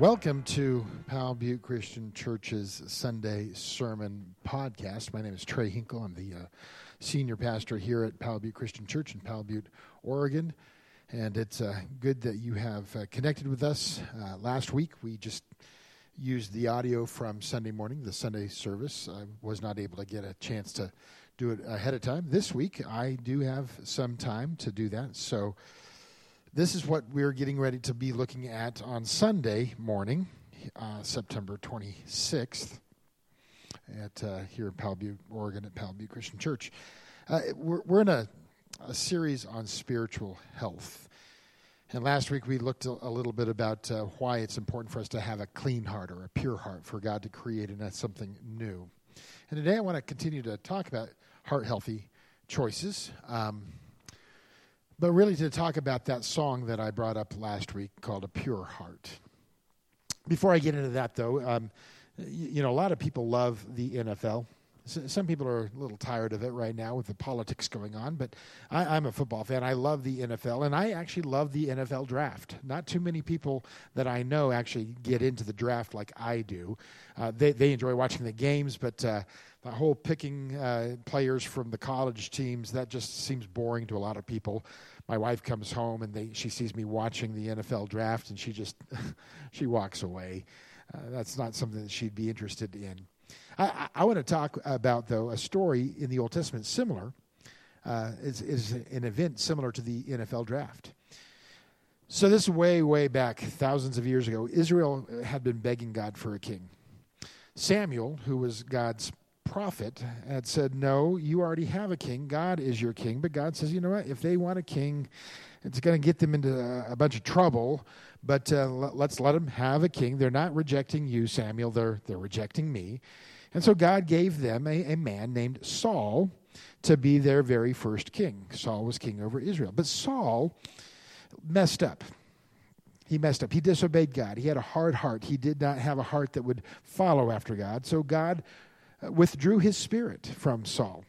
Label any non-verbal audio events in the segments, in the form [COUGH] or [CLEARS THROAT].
Welcome to Powell Butte Christian Church's Sunday Sermon Podcast. My name is Trey Hinkle. I'm the uh, senior pastor here at Powell Butte Christian Church in Powell Butte, Oregon. And it's uh, good that you have uh, connected with us. Uh, last week, we just used the audio from Sunday morning, the Sunday service. I was not able to get a chance to do it ahead of time. This week, I do have some time to do that. So, this is what we're getting ready to be looking at on Sunday morning, uh, September 26th, at uh, here in Butte, Oregon, at Powell Butte Christian Church. Uh, we're, we're in a, a series on spiritual health. And last week we looked a, a little bit about uh, why it's important for us to have a clean heart or a pure heart for God to create in us something new. And today I want to continue to talk about heart healthy choices. Um, but really to talk about that song that I brought up last week called A Pure Heart. Before I get into that, though, um, you, you know, a lot of people love the NFL. Some people are a little tired of it right now with the politics going on, but I, am a football fan. I love the NFL, and I actually love the NFL draft. Not too many people that I know actually get into the draft like I do. Uh, they, they enjoy watching the games, but uh, the whole picking uh, players from the college teams, that just seems boring to a lot of people. My wife comes home and they, she sees me watching the NFL draft, and she just [LAUGHS] she walks away. Uh, that's not something that she'd be interested in. I, I, want to talk about, though, a story in the Old Testament similar. Uh, an event similar to the NFL draft. So, this is way, way back, thousands of years ago. Israel had been begging God for a king. Samuel, who was God's prophet, had said, No, you already have a king. God is your king. But God says, You know what? If they want a king, it's going to get them into a bunch of trouble. But uh, let's let them have a king. They're not rejecting you, Samuel. They're, they're rejecting me. And so God gave them a, a man named Saul to be their very first king. Saul was king over Israel. But Saul messed up. He messed up. He disobeyed God. He had a hard heart. He did not have a heart that would follow after God. So God withdrew his spirit from Saul.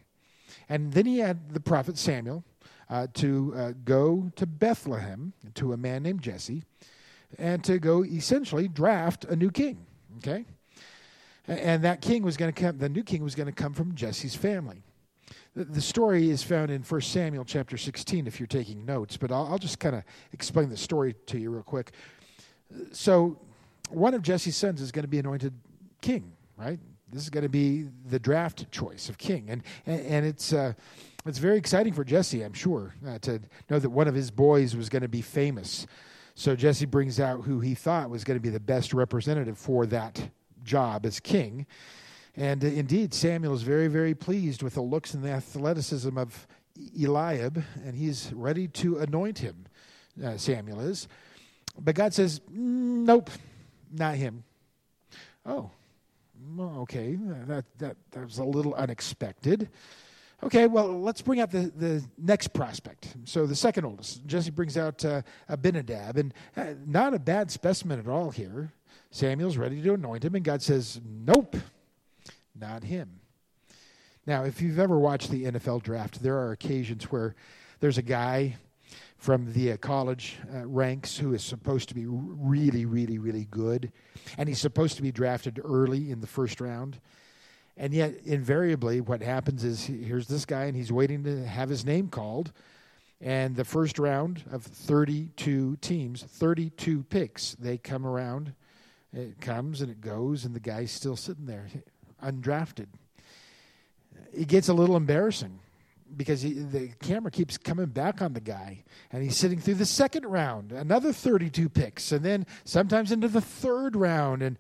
And then he had the prophet Samuel uh, to uh, go to Bethlehem to a man named Jesse and to go essentially draft a new king. Okay? And that king was going to come, the new king was going to come from Jesse's family. The story is found in 1 Samuel chapter 16 if you're taking notes, but I'll, I'll just kind of explain the story to you real quick. So, one of Jesse's sons is going to be anointed king, right? This is going to be the draft choice of king. And, and, and it's, uh, it's very exciting for Jesse, I'm sure, uh, to know that one of his boys was going to be famous. So, Jesse brings out who he thought was going to be the best representative for that job as king. And uh, indeed, Samuel is very, very pleased with the looks and the athleticism of Eliab, and he's ready to anoint him. Uh, Samuel is. But God says, mm, Nope, not him. Oh, okay, that, that, that was a little unexpected. Okay, well, let's bring out the, the next prospect. So the second oldest, Jesse brings out uh, Abinadab, and uh, not a bad specimen at all here. Samuel's ready to anoint him, and God says, Nope, not him. Now, if you've ever watched the NFL draft, there are occasions where there's a guy from the uh, college uh, ranks who is supposed to be really, really, really good, and he's supposed to be drafted early in the first round. And yet, invariably, what happens is here's this guy, and he's waiting to have his name called. And the first round of 32 teams, 32 picks, they come around it comes and it goes, and the guy's still sitting there, undrafted. It gets a little embarrassing because he, the camera keeps coming back on the guy, and he's sitting through the second round, another 32 picks, and then sometimes into the third round. And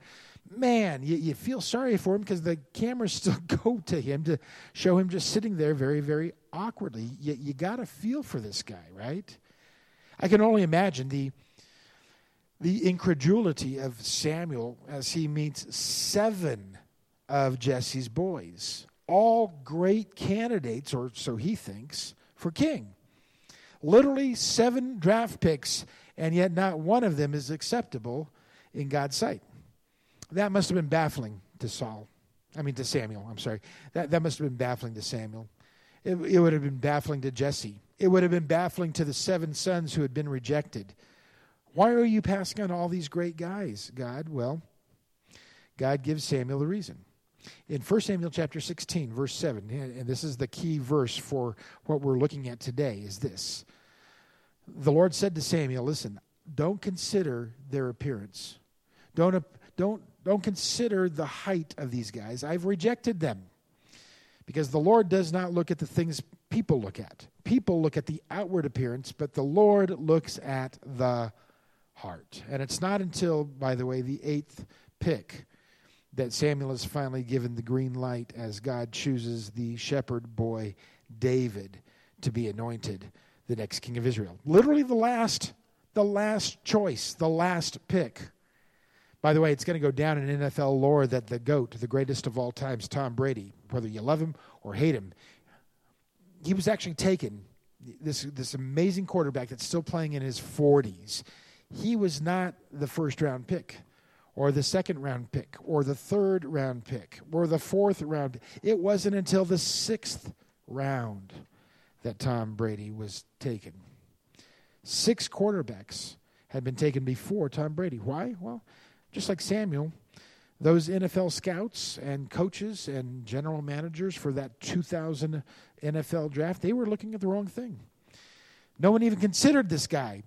man, you, you feel sorry for him because the cameras [LAUGHS] still go to him to show him just sitting there very, very awkwardly. You, you got to feel for this guy, right? I can only imagine the the incredulity of Samuel as he meets seven of Jesse's boys, all great candidates, or so he thinks, for king. Literally seven draft picks, and yet not one of them is acceptable in God's sight. That must have been baffling to Saul. I mean, to Samuel, I'm sorry. That, that must have been baffling to Samuel. It, it would have been baffling to Jesse. It would have been baffling to the seven sons who had been rejected Why are you passing on all these great guys, God? Well, God gives Samuel a reason. In 1 Samuel chapter 16, verse 7, and this is the key verse for what we're looking at today, is this. The Lord said to Samuel, Listen, don't consider their appearance. Don't, don't, don't consider the height of these guys. I've rejected them. Because the Lord does not look at the things people look at. People look at the outward appearance, but the Lord looks at the heart. And it's not until, by the way, the eighth pick that Samuel is finally given the green light as God chooses the shepherd boy David to be anointed the next king of Israel. Literally the last the last choice, the last pick. By the way, it's going to go down in NFL lore that the GOAT, the greatest of all times, Tom Brady, whether you love him or hate him, he was actually taken, this, this amazing quarterback that's still playing in his 40s. He was not the first round pick or the second round pick or the third round pick or the fourth round. It wasn't until the sixth round that Tom Brady was taken. Six quarterbacks had been taken before Tom Brady. Why? Well, just like Samuel, those NFL scouts and coaches and general managers for that 2000 NFL draft, they were looking at the wrong thing. No one even considered this guy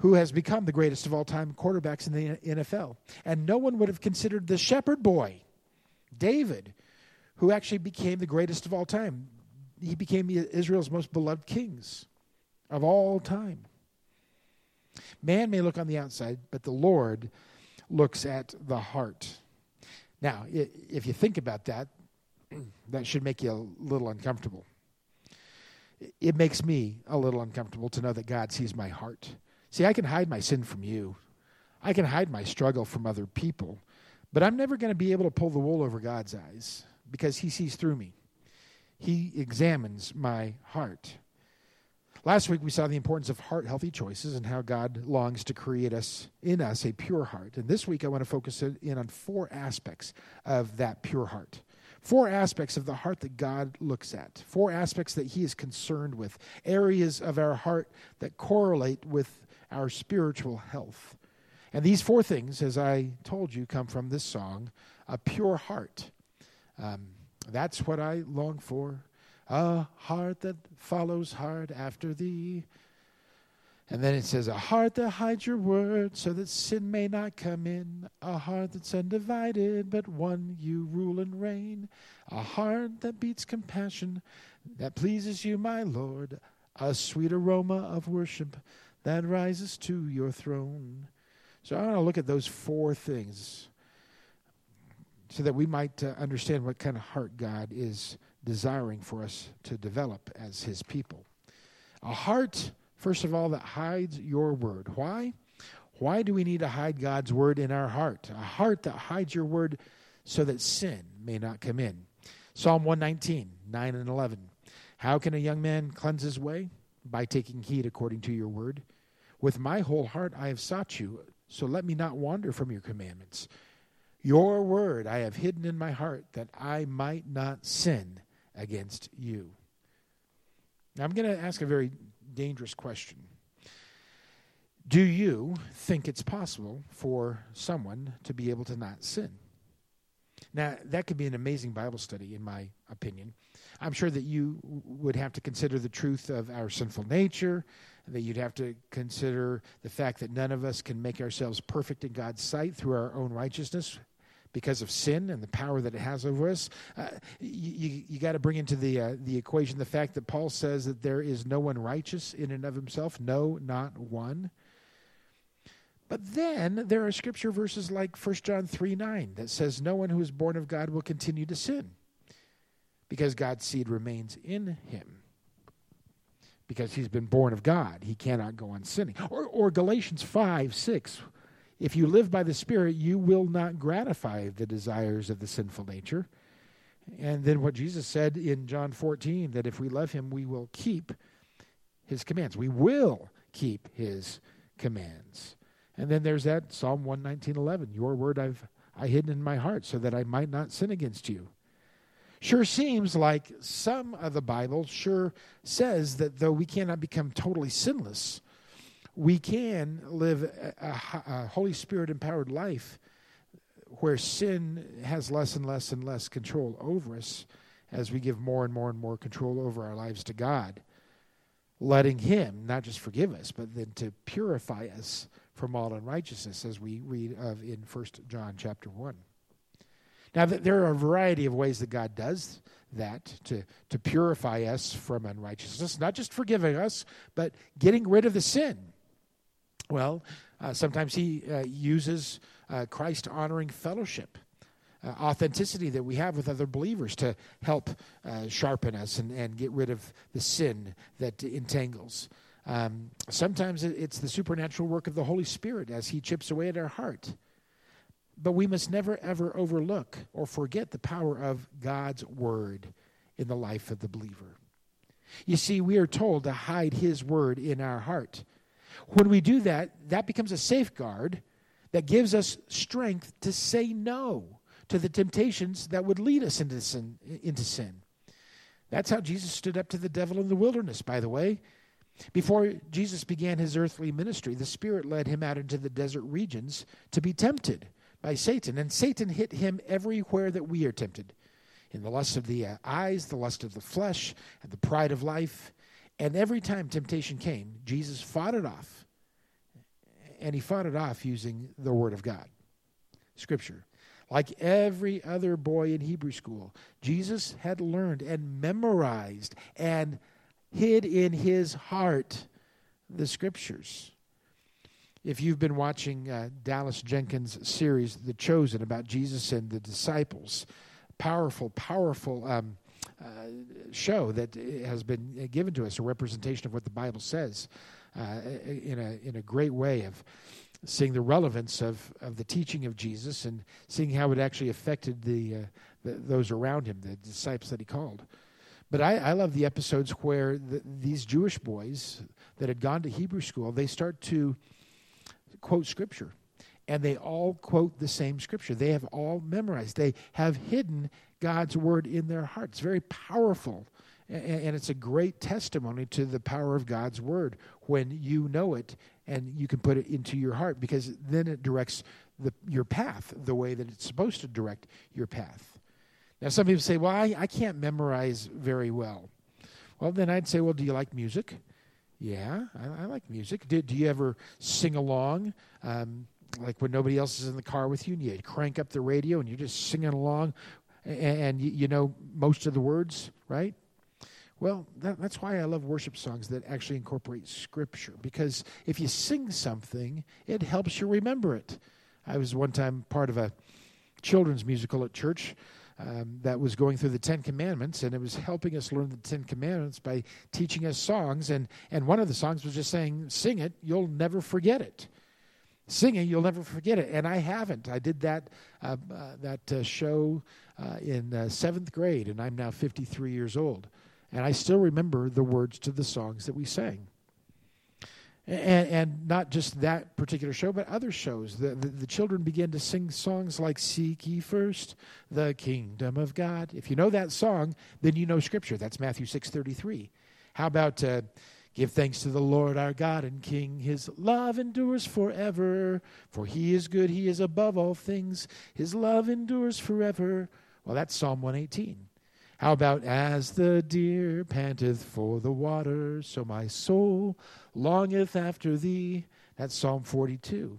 who has become the greatest of all time quarterbacks in the NFL. And no one would have considered the shepherd boy, David, who actually became the greatest of all time. He became Israel's most beloved kings of all time. Man may look on the outside, but the Lord looks at the heart. Now, if you think about that, [CLEARS THROAT] that should make you a little uncomfortable. It makes me a little uncomfortable to know that God sees my heart. See, I can hide my sin from you, I can hide my struggle from other people, but I'm never going to be able to pull the wool over God's eyes because He sees through me. He examines my heart. Last week we saw the importance of heart healthy choices and how God longs to create us in us a pure heart. And this week I want to focus in on four aspects of that pure heart. Four aspects of the heart that God looks at. Four aspects that he is concerned with. Areas of our heart that correlate with our spiritual health. And these four things, as I told you, come from this song, A Pure Heart. Um, that's what I long for a heart that follows hard after thee. And then it says, A heart that hides your word so that sin may not come in. A heart that's undivided, but one you rule and reign. A heart that beats compassion, that pleases you, my Lord. A sweet aroma of worship that rises to your throne. So I want to look at those four things so that we might uh, understand what kind of heart God is desiring for us to develop as his people. A heart, first of all, that hides your word. Why? Why do we need to hide God's word in our heart? A heart that hides your word so that sin may not come in. Psalm 119, 9 and 11. How can a young man cleanse his way? By taking heed according to your word. With my whole heart I have sought you, so let me not wander from your commandments. Your word I have hidden in my heart that I might not sin against you. Now, I'm going to ask a very dangerous question. Do you think it's possible for someone to be able to not sin? Now, that could be an amazing Bible study, in my opinion. I'm sure that you would have to consider the truth of our sinful nature, that you'd have to consider the fact that none of us can make ourselves perfect in God's sight through our own righteousness because of sin and the power that it has over us. Uh, you you got to bring into the uh, the equation the fact that Paul says that there is no one righteous in and of himself, no, not one. But then there are scripture verses like 1 John 3 9 that says, No one who is born of God will continue to sin because God's seed remains in him. Because he's been born of God, he cannot go on sinning. Or, or Galatians 5 6 if you live by the Spirit, you will not gratify the desires of the sinful nature. And then what Jesus said in John 14 that if we love him, we will keep his commands. We will keep his commands. And then there's that Psalm 119:11, your word I've I hidden in my heart so that I might not sin against you. Sure seems like some of the Bible sure says that though we cannot become totally sinless, we can live a, a, a Holy Spirit empowered life where sin has less and less and less control over us as we give more and more and more control over our lives to God, letting Him not just forgive us, but then to purify us from all unrighteousness, as we read of in First John chapter one. Now, there are a variety of ways that God does that to, to purify us from unrighteousness, not just forgiving us, but getting rid of the sin. Well, uh, sometimes He uh, uses uh, Christ honoring fellowship. Uh, authenticity that we have with other believers to help uh, sharpen us and, and get rid of the sin that entangles. Um, sometimes it's the supernatural work of the Holy Spirit as He chips away at our heart. But we must never, ever overlook or forget the power of God's Word in the life of the believer. You see, we are told to hide His Word in our heart. When we do that, that becomes a safeguard that gives us strength to say no to the temptations that would lead us into sin. Into sin. That's how Jesus stood up to the devil in the wilderness, by the way. Before Jesus began his earthly ministry, the Spirit led him out into the desert regions to be tempted by Satan. And Satan hit him everywhere that we are tempted in the lust of the uh, eyes, the lust of the flesh, and the pride of life. And every time temptation came, Jesus fought it off and he fought it off using the Word of God, Scripture. Like every other boy in Hebrew school, Jesus had learned and memorized and hid in his heart the Scriptures. If you've been watching uh, Dallas Jenkins' series, The Chosen, about Jesus and the disciples, powerful, powerful um, uh, show that has been given to us, a representation of what the Bible says uh, in, a, in a great way of seeing the relevance of, of the teaching of Jesus and seeing how it actually affected the, uh, the those around him, the disciples that he called. But I, I love the episodes where the, these Jewish boys that had gone to Hebrew school, they start to quote scripture. And they all quote the same scripture. They have all memorized. They have hidden God's word in their hearts. Very powerful and it's a great testimony to the power of God's word when you know it and you can put it into your heart because then it directs the, your path the way that it's supposed to direct your path. Now, some people say, well, I, I can't memorize very well. Well, then I'd say, well, do you like music? Yeah, I, I like music. Do, do you ever sing along? Um, like when nobody else is in the car with you and you crank up the radio and you're just singing along and, you know most of the words, right? Well, that, that's why I love worship songs that actually incorporate scripture, because if you sing something, it helps you remember it. I was one time part of a children's musical at church um, that was going through the Ten Commandments, and it was helping us learn the Ten Commandments by teaching us songs. And, and one of the songs was just saying, Sing it, you'll never forget it. Sing it, you'll never forget it. And I haven't. I did that, uh, uh, that uh, show uh, in uh, seventh grade, and I'm now 53 years old. And I still remember the words to the songs that we sang. And, and not just that particular show, but other shows. The, the, the, children began to sing songs like Seek ye first the kingdom of God. If you know that song, then you know Scripture. That's Matthew 6.33. How about uh, Give thanks to the Lord our God and King. His love endures forever. For he is good, he is above all things. His love endures forever. Well, that's Psalm 118. How about as the deer panteth for the water, so my soul longeth after thee? That's Psalm 42.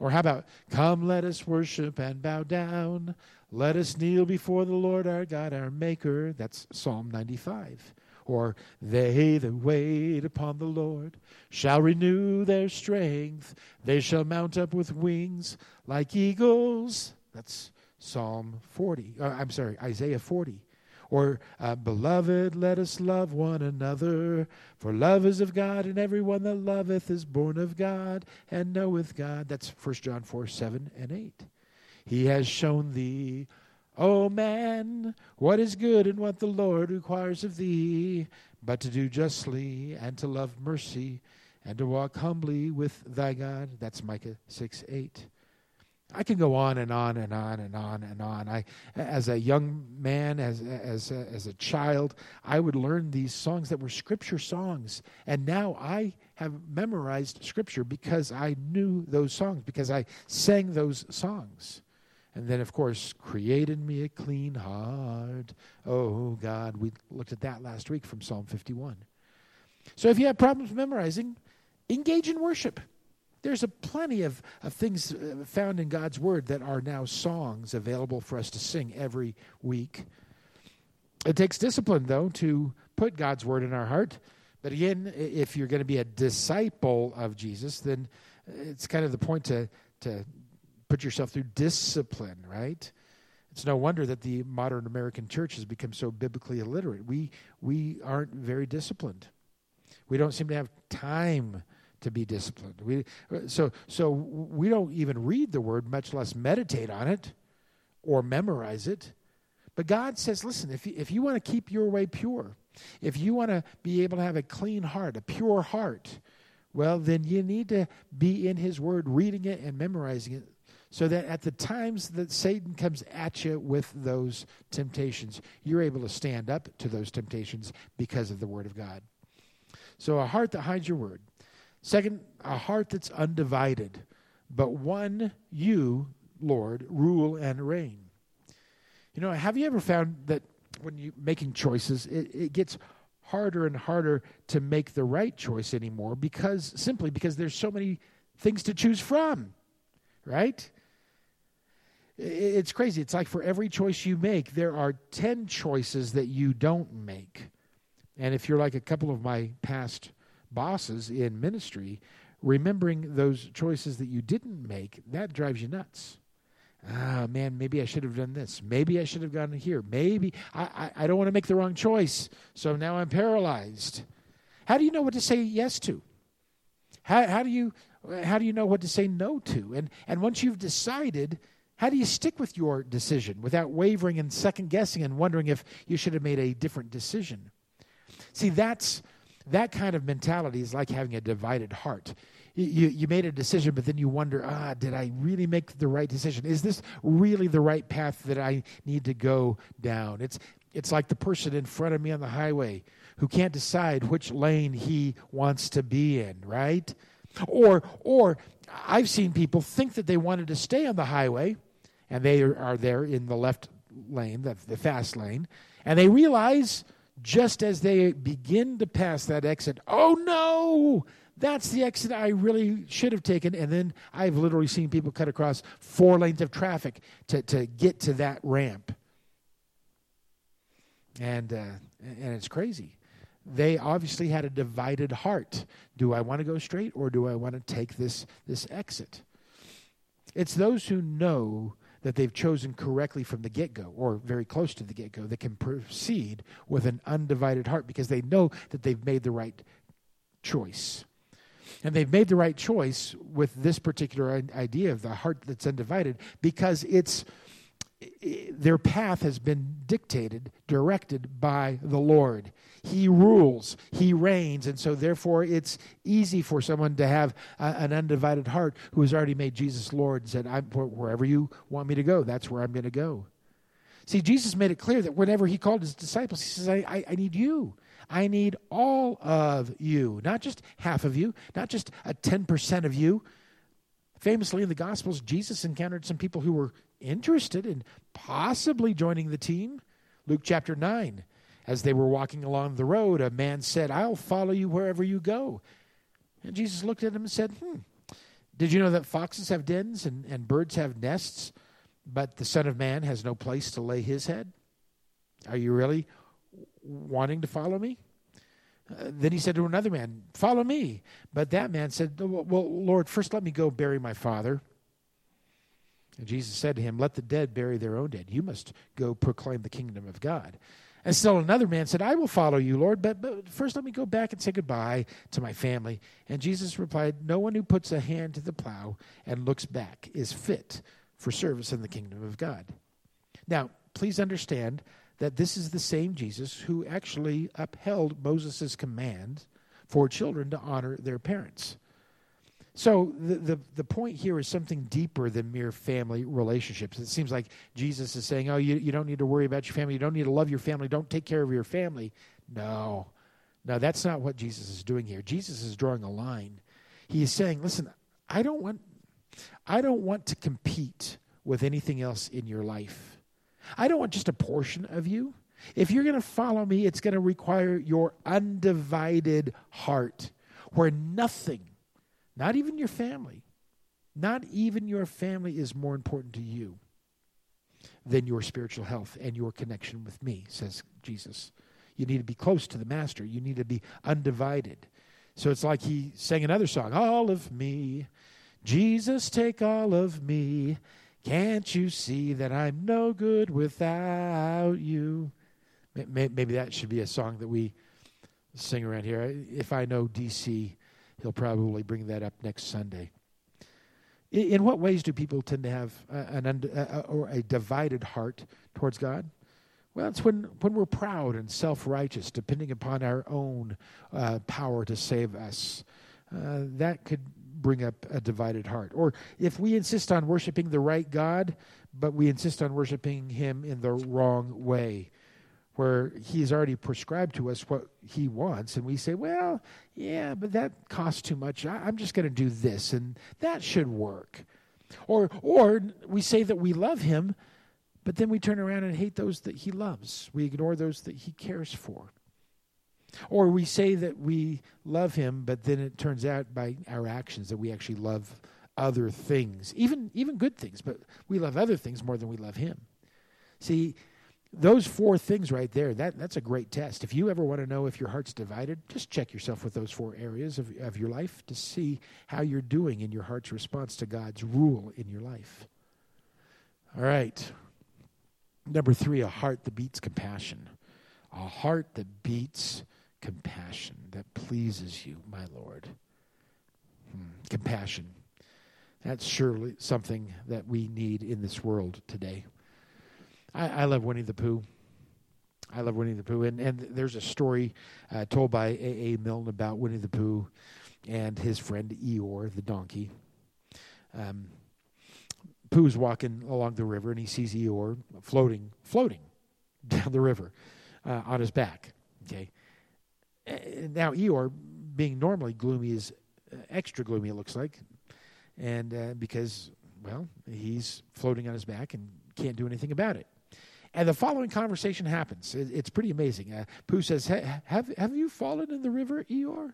Or how about, come, let us worship and bow down. Let us kneel before the Lord our God, our Maker. That's Psalm 95. Or, they that wait upon the Lord shall renew their strength. They shall mount up with wings like eagles. That's Psalm 40. Uh, I'm sorry, Isaiah 40. Or, uh, Beloved, let us love one another, for love is of God, and everyone that loveth is born of God and knoweth God. That's 1 John 4 7 and 8. He has shown thee, O man, what is good and what the Lord requires of thee, but to do justly and to love mercy and to walk humbly with thy God. That's Micah 6 8. I can go on and on and on and on and on. I, as a young man, as as as a child, I would learn these songs that were scripture songs, and now I have memorized Scripture because I knew those songs, because I sang those songs. And then, of course, created me a clean heart. Oh, God. We looked at that last week from Psalm 51. So if you have problems memorizing, engage in worship. There's a plenty of, of things uh, found in God's Word that are now songs available for us to sing every week. It takes discipline, though, to put God's Word in our heart. But again, if you're going to be a disciple of Jesus, then it's kind of the point to, to put yourself through discipline, right? It's no wonder that the modern American church has become so biblically illiterate. We, we aren't very disciplined. We don't seem to have time to be disciplined. We, so, so we don't even read the word, much less meditate on it or memorize it. But God says, listen, if you, if you want to keep your way pure, if you want to be able to have a clean heart, a pure heart, well, then you need to be in His Word, reading it and memorizing it, so that at the times that Satan comes at you with those temptations, you're able to stand up to those temptations because of the Word of God. So, a heart that hides your Word. Second, a heart that's undivided, but one you, Lord, rule and reign. You know, have you ever found that when you're making choices, it, it gets harder and harder to make the right choice anymore because simply because there's so many things to choose from, right? It's crazy. It's like for every choice you make, there are 10 choices that you don't make. And if you're like a couple of my past bosses in ministry, remembering those choices that you didn't make, that drives you nuts. Ah, man, maybe I should have done this. Maybe I should have gone here. Maybe I, I, I don't want to make the wrong choice. So now I'm paralyzed. How do you know what to say yes to? How, how do you how do you know what to say no to? And and once you've decided, how do you stick with your decision without wavering and second guessing and wondering if you should have made a different decision? See, that's that kind of mentality is like having a divided heart. You, you made a decision, but then you wonder, ah, did I really make the right decision? Is this really the right path that I need to go down? It's, it's like the person in front of me on the highway who can't decide which lane he wants to be in, right? Or, or I've seen people think that they wanted to stay on the highway and they are, there in the left lane, the, the fast lane, and they realize just as they begin to pass that exit, oh no, that's the exit I really should have taken. And then I've literally seen people cut across four lanes of traffic to, to get to that ramp. And, uh, and it's crazy. They obviously had a divided heart. Do I want to go straight or do I want to take this, this exit? It's those who know that they've chosen correctly from the get go, or very close to the get go, that can proceed with an undivided heart because they know that they've made the right choice. And they've made the right choice with this particular idea of the heart that's undivided because it's their path has been dictated, directed by the Lord. He rules, He reigns, and so therefore it's easy for someone to have a, an undivided heart who has already made Jesus Lord and said, I'm, Wherever you want me to go, that's where I'm going to go. See, Jesus made it clear that whenever He called His disciples, He says, I, I, I need you. I need all of you, not just half of you, not just a 10% of you. Famously in the Gospels, Jesus encountered some people who were interested in possibly joining the team. Luke chapter 9. As they were walking along the road, a man said, I'll follow you wherever you go. And Jesus looked at him and said, Hmm, did you know that foxes have dens and, and birds have nests, but the Son of Man has no place to lay his head? Are you really wanting to follow me? Uh, then he said to another man, Follow me. But that man said, Well, Lord, first let me go bury my father. And Jesus said to him, Let the dead bury their own dead. You must go proclaim the kingdom of God. And still another man said, I will follow you, Lord, but, but first let me go back and say goodbye to my family. And Jesus replied, No one who puts a hand to the plow and looks back is fit for service in the kingdom of God. Now, please understand that this is the same Jesus who actually upheld Moses' command for children to honor their parents. So the, the, the point here is something deeper than mere family relationships. It seems like Jesus is saying, oh, you, you don't need to worry about your family. You don't need to love your family. Don't take care of your family. No, No, that's not what Jesus is doing here. Jesus is drawing a line. He is saying, listen, I don't want I don't want to compete with anything else in your life. I don't want just a portion of you. If you're going to follow me, it's going to require your undivided heart, where nothing, not even your family, not even your family is more important to you than your spiritual health and your connection with me, says Jesus. You need to be close to the Master, you need to be undivided. So it's like he sang another song All of me, Jesus, take all of me. Can't you see that I'm no good without you? Maybe that should be a song that we sing around here. If I know DC, he'll probably bring that up next Sunday. In what ways do people tend to have an or a divided heart towards God? Well, it's when, when we're proud and self righteous, depending upon our own uh, power to save us. Uh, that could bring up a divided heart. Or if we insist on worshiping the right God, but we insist on worshiping Him in the wrong way, where He's already prescribed to us what He wants, and we say, well, yeah, but that costs too much. I, I'm just going to do this, and that should work. Or, or we say that we love Him, but then we turn around and hate those that He loves. We ignore those that He cares for. Or we say that we love him, but then it turns out by our actions that we actually love other things, even even good things, but we love other things more than we love him. See, those four things right there, that, that's a great test. If you ever want to know if your heart's divided, just check yourself with those four areas of, of your life to see how you're doing in your heart's response to God's rule in your life. All right. Number three, a heart that beats compassion. A heart that beats compassion that pleases you, my Lord. Hmm. Compassion. That's surely something that we need in this world today. I, I love Winnie the Pooh. I love Winnie the Pooh. And, and there's a story uh, told by A. A. Milne about Winnie the Pooh and his friend Eeyore, the donkey. Um, Pooh's walking along the river and he sees Eeyore floating, floating down the river uh, on his back. Okay. Eh, now Eeyore, being normally gloomy, is uh, extra gloomy. It looks like, and uh, because well, he's floating on his back and can't do anything about it. And the following conversation happens. it's pretty amazing. Uh, Pooh says, hey, "Have have you fallen in the river, Eeyore?"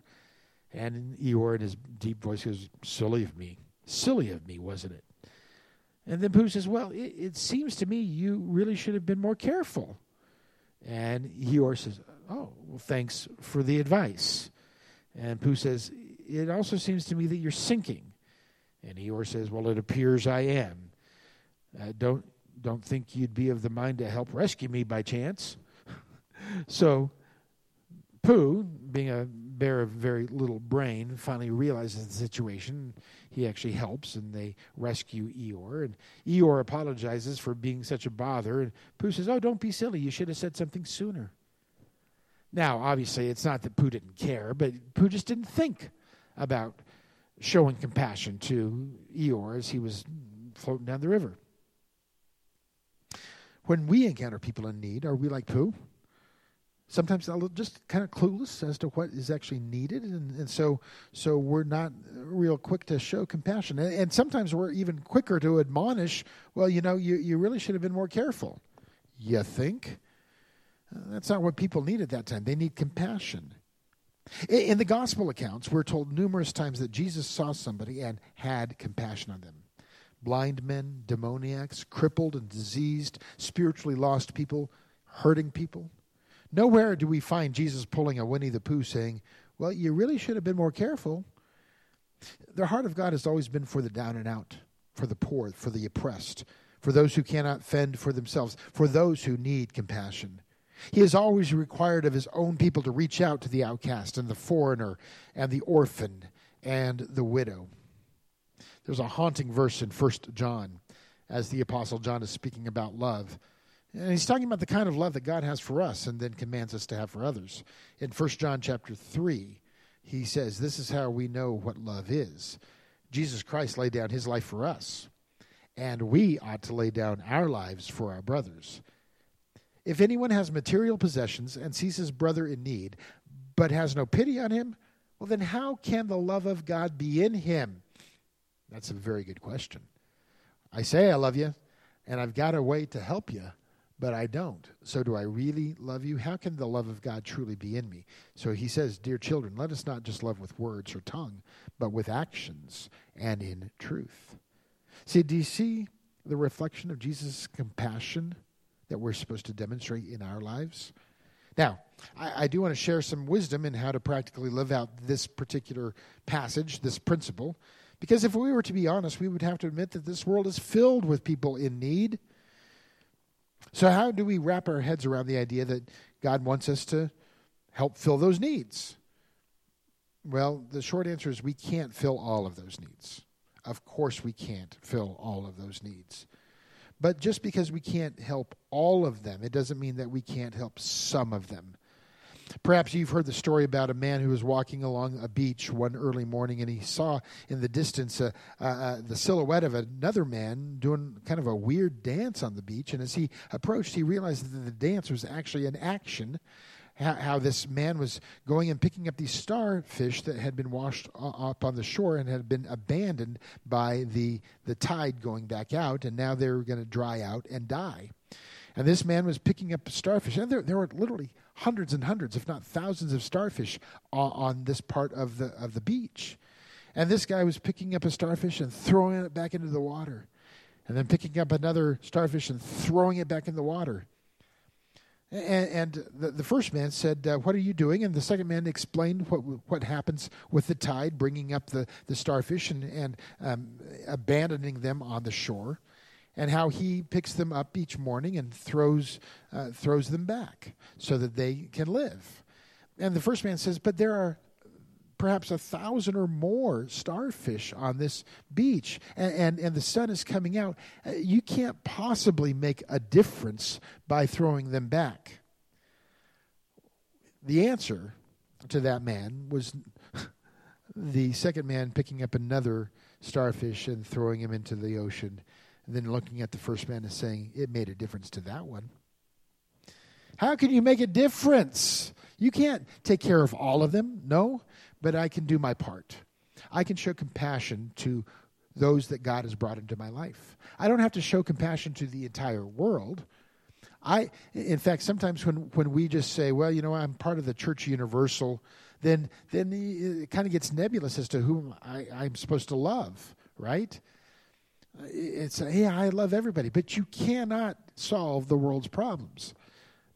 And Eeyore, in his deep voice, goes, "Silly of me, silly of me, wasn't it?" And then Pooh says, "Well, it, it seems to me you really should have been more careful." And Eeyore says, Oh, well, thanks for the advice. And Pooh says, It also seems to me that you're sinking. And Eeyore says, Well, it appears I am. Uh, don't, don't think you'd be of the mind to help rescue me by chance. [LAUGHS] so Pooh, being a bear of very little brain, finally realizes the situation. He actually helps, and they rescue Eeyore. And Eeyore apologizes for being such a bother. And Pooh says, "Oh, don't be silly. You should have said something sooner." Now, obviously, it's not that Pooh didn't care, but Pooh just didn't think about showing compassion to Eeyore as he was floating down the river. When we encounter people in need, are we like Pooh? Sometimes just kind of clueless as to what is actually needed, and, and so so we're not real quick to show compassion, and, and sometimes we're even quicker to admonish. Well, you know, you you really should have been more careful. You think? Uh, that's not what people need at that time. They need compassion. In the gospel accounts, we're told numerous times that Jesus saw somebody and had compassion on them. Blind men, demoniacs, crippled and diseased, spiritually lost people, hurting people. Nowhere do we find Jesus pulling a Winnie the Pooh saying, Well, you really should have been more careful. The heart of God has always been for the down and out, for the poor, for the oppressed, for those who cannot fend for themselves, for those who need compassion. He has always required of his own people to reach out to the outcast and the foreigner and the orphan and the widow. There's a haunting verse in First John as the Apostle John is speaking about love. And he's talking about the kind of love that God has for us and then commands us to have for others. In First John chapter 3, he says, This is how we know what love is. Jesus Christ laid down his life for us, and we ought to lay down our lives for our brothers. If anyone has material possessions and sees his brother in need, but has no pity on him, well, then how can the love of God be in him? That's a very good question. I say I love you, and I've got a way to help you, but I don't. So, do I really love you? How can the love of God truly be in me? So, he says, Dear children, let us not just love with words or tongue, but with actions and in truth. See, do you see the reflection of Jesus' compassion that we're supposed to demonstrate in our lives? Now, I, I, do want to share some wisdom in how to practically live out this particular passage, this principle, because if we were to be honest, we would have to admit that this world is filled with people in need. So, how do we wrap our heads around the idea that God wants us to help fill those needs? Well, the short answer is we can't fill all of those needs. Of course, we can't fill all of those needs. But just because we can't help all of them, it doesn't mean that we can't help some of them. Perhaps you've heard the story about a man who was walking along a beach one early morning and he saw in the distance the silhouette of another man doing kind of a weird dance on the beach. And as he approached, he realized that the dance was actually an action how, how this man was going and picking up these starfish that had been washed up on the shore and had been abandoned by the, the tide going back out, and now they were going to dry out and die. And this man was picking up starfish, and there, there were literally hundreds and hundreds, if not thousands, of starfish on, on this part of the, of the beach. And this guy was picking up a starfish and throwing it back into the water, and then picking up another starfish and throwing it back in the water. And, and the, the, first man said, uh, What are you doing? And the second man explained what, what happens with the tide, bringing up the, the starfish and, and um, abandoning them on the shore, and how he picks them up each morning and throws, uh, throws them back so that they can live. And the first man says, But there are perhaps a thousand or more starfish on this beach, and, and, and, the sun is coming out. Uh, you can't possibly make a difference by throwing them back. The answer to that man was [LAUGHS] the second man picking up another starfish and throwing him into the ocean, and then looking at the first man and saying, It made a difference to that one. How can you make a difference? You can't take care of all of them. No, but I can do my part. I can show compassion to those that God has brought into my life. I don't have to show compassion to the entire world. I, in fact, sometimes when, when we just say, well, you know, I'm part of the church universal, then, then it kind of gets nebulous as to whom I, I'm supposed to love, right? It's, yeah, I love everybody, but you cannot solve the world's problems.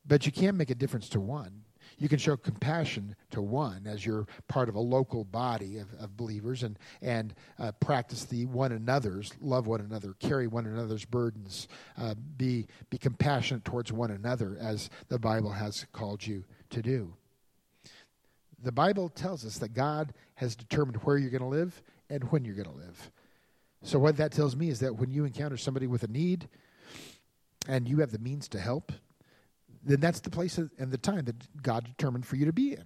But you can make a difference to one you can show compassion to one as you're part of a local body of, of believers and, and uh, practice the one another's, love one another, carry one another's burdens, uh, be, be compassionate towards one another as the Bible has called you to do. The Bible tells us that God has determined where you're going to live and when you're going to live. So, what that tells me is that when you encounter somebody with a need and you have the means to help, then that's the place and the time that God determined for you to be in.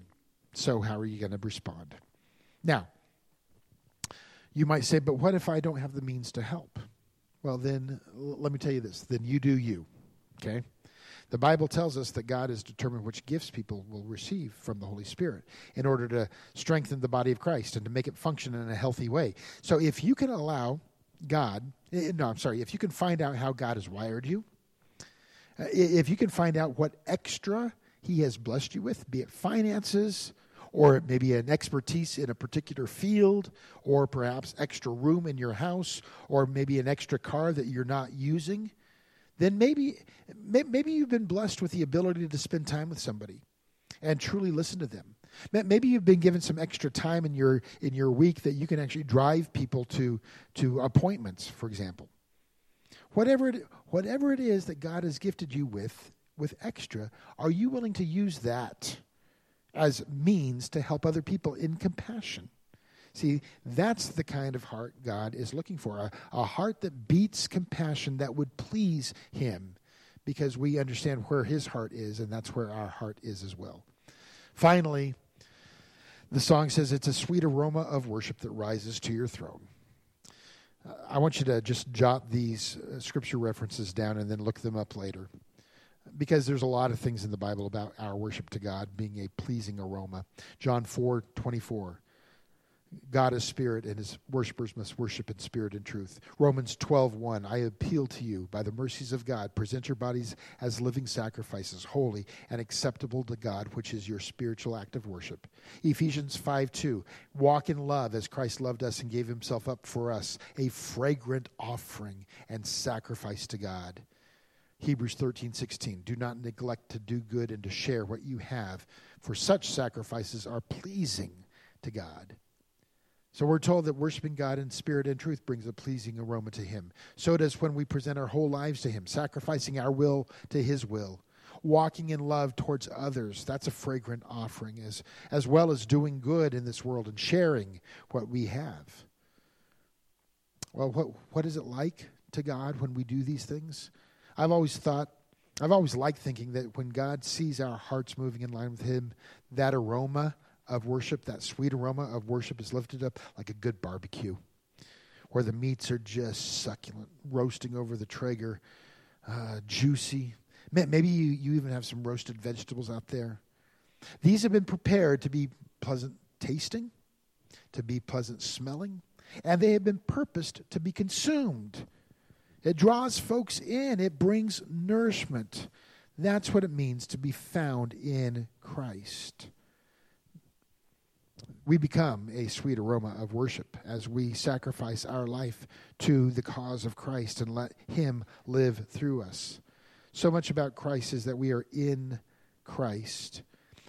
So, how are you going to respond? Now, you might say, but what if I don't have the means to help? Well, then let me tell you this then you do you, okay? The Bible tells us that God has determined which gifts people will receive from the Holy Spirit in order to strengthen the body of Christ and to make it function in a healthy way. So if you can allow God, eh, no, I'm sorry, if you can find out how God has wired you, uh, if you can find out what extra He has blessed you with, be it finances, or maybe an expertise in a particular field, or perhaps extra room in your house, or maybe an extra car that you're not using, then maybe maybe you've been blessed with the ability to spend time with somebody and truly listen to them. Maybe you've been given some extra time in your in your week that you can actually drive people to to appointments, for example. Whatever it, whatever it is that God has gifted you with, with extra, are you willing to use that as means to help other people in compassion? See, that's the kind of heart God is looking for a, a heart that beats compassion that would please Him because we understand where His heart is, and that's where our heart is as well. Finally, the song says it's a sweet aroma of worship that rises to your throne. I want you to just jot these uh, scripture references down and then look them up later. because there's a lot of things in the Bible about our worship to God being a pleasing aroma. John 4 24. God is spirit, and his worshippers must worship in spirit and truth. Romans 12 1. I appeal to you, by the mercies of God, present your bodies as living sacrifices, holy and acceptable to God, which is your spiritual act of worship. Ephesians 5 2. Walk in love as Christ loved us and gave himself up for us, a fragrant offering and sacrifice to God. Hebrews 13, 16. Do not neglect to do good and to share what you have, for such sacrifices are pleasing to God. So we're told that worshiping God in spirit and truth brings a pleasing aroma to Him. So does when we present our whole lives to Him, sacrificing our will to His will, walking in love towards others. That's a fragrant offering, as, as well as doing good in this world and sharing what we have. Well, what, what is it like to God when we do these things? I've always thought, I've always liked thinking that when God sees our hearts moving in line with Him, that aroma of worship, that sweet aroma of worship is lifted up like a good barbecue, where the meats are just succulent, roasting over the Traeger, uh, juicy. Maybe you, you even have some roasted vegetables out there. These have been prepared to be pleasant tasting, to be pleasant smelling, and they have been purposed to be consumed. It draws folks in, it brings nourishment. That's what it means to be found in Christ we become a sweet aroma of worship as we sacrifice our life to the cause of Christ and let Him live through us. So much about Christ is that we are in Christ.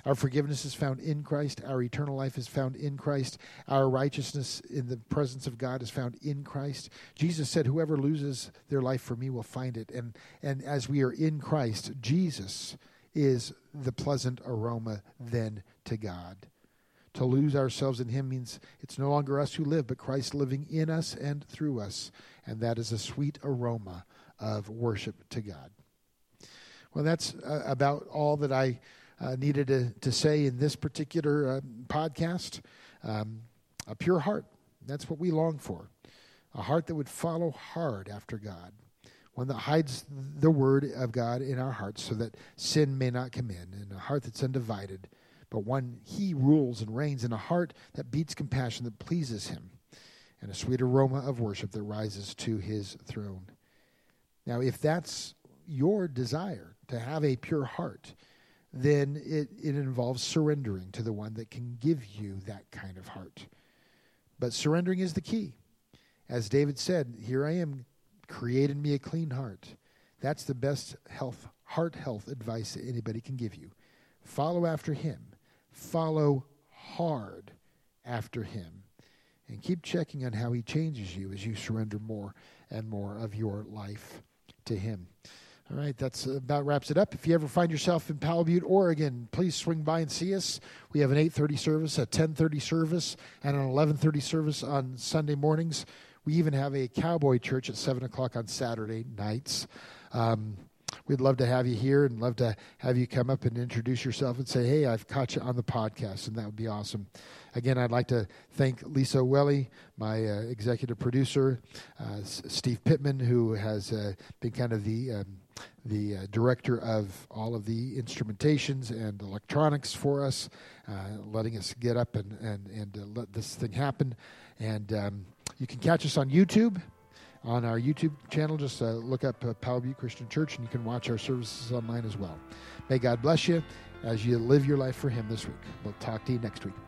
Our forgiveness is found in Christ. Our eternal life is found in Christ. Our righteousness in the presence of God is found in Christ. Jesus said, Whoever loses their life for me will find it. And, and as we are in Christ, Jesus is the pleasant aroma then to God. To lose ourselves in Him means it's no longer us who live, but Christ living in us and through us. And that is a sweet aroma of worship to God. Well, that's uh, about all that I uh, needed to, to say in this particular uh, podcast. Um, a pure heart. That's what we long for. A heart that would follow hard after God. One that hides the word of God in our hearts so that sin may not come in. And a heart that's undivided but one he rules and reigns in a heart that beats compassion that pleases him, and a sweet aroma of worship that rises to his throne. Now, if that's your desire to have a pure heart, then it, it involves surrendering to the one that can give you that kind of heart. But surrendering is the key. As David said, Here I am, create in me a clean heart. That's the best health, heart health advice that anybody can give you. Follow after him follow hard after him and keep checking on how he changes you as you surrender more and more of your life to him. All right, that's about wraps it up. If you ever find yourself in Powell Butte, Oregon, please swing by and see us. We have an 8:30 service, a 10:30 service, and an 11:30 service on Sunday mornings. We even have a cowboy church at seven o'clock on Saturday nights. Um, we'd love to have you here and love to have you come up and introduce yourself and say, hey, I've caught you on the podcast, and that would be awesome. Again, I'd like to thank Lisa Welly, my uh, executive producer, uh, S- Steve Pittman, who has uh, been kind of the um, the uh, director of all of the instrumentations and electronics for us, uh, letting us get up and and and uh, let this thing happen. And um, you can catch us on YouTube on our YouTube channel. Just uh, look up uh, Powell Butte Christian Church and you can watch our services online as well. May God bless you as you live your life for Him this week. We'll talk to you next week.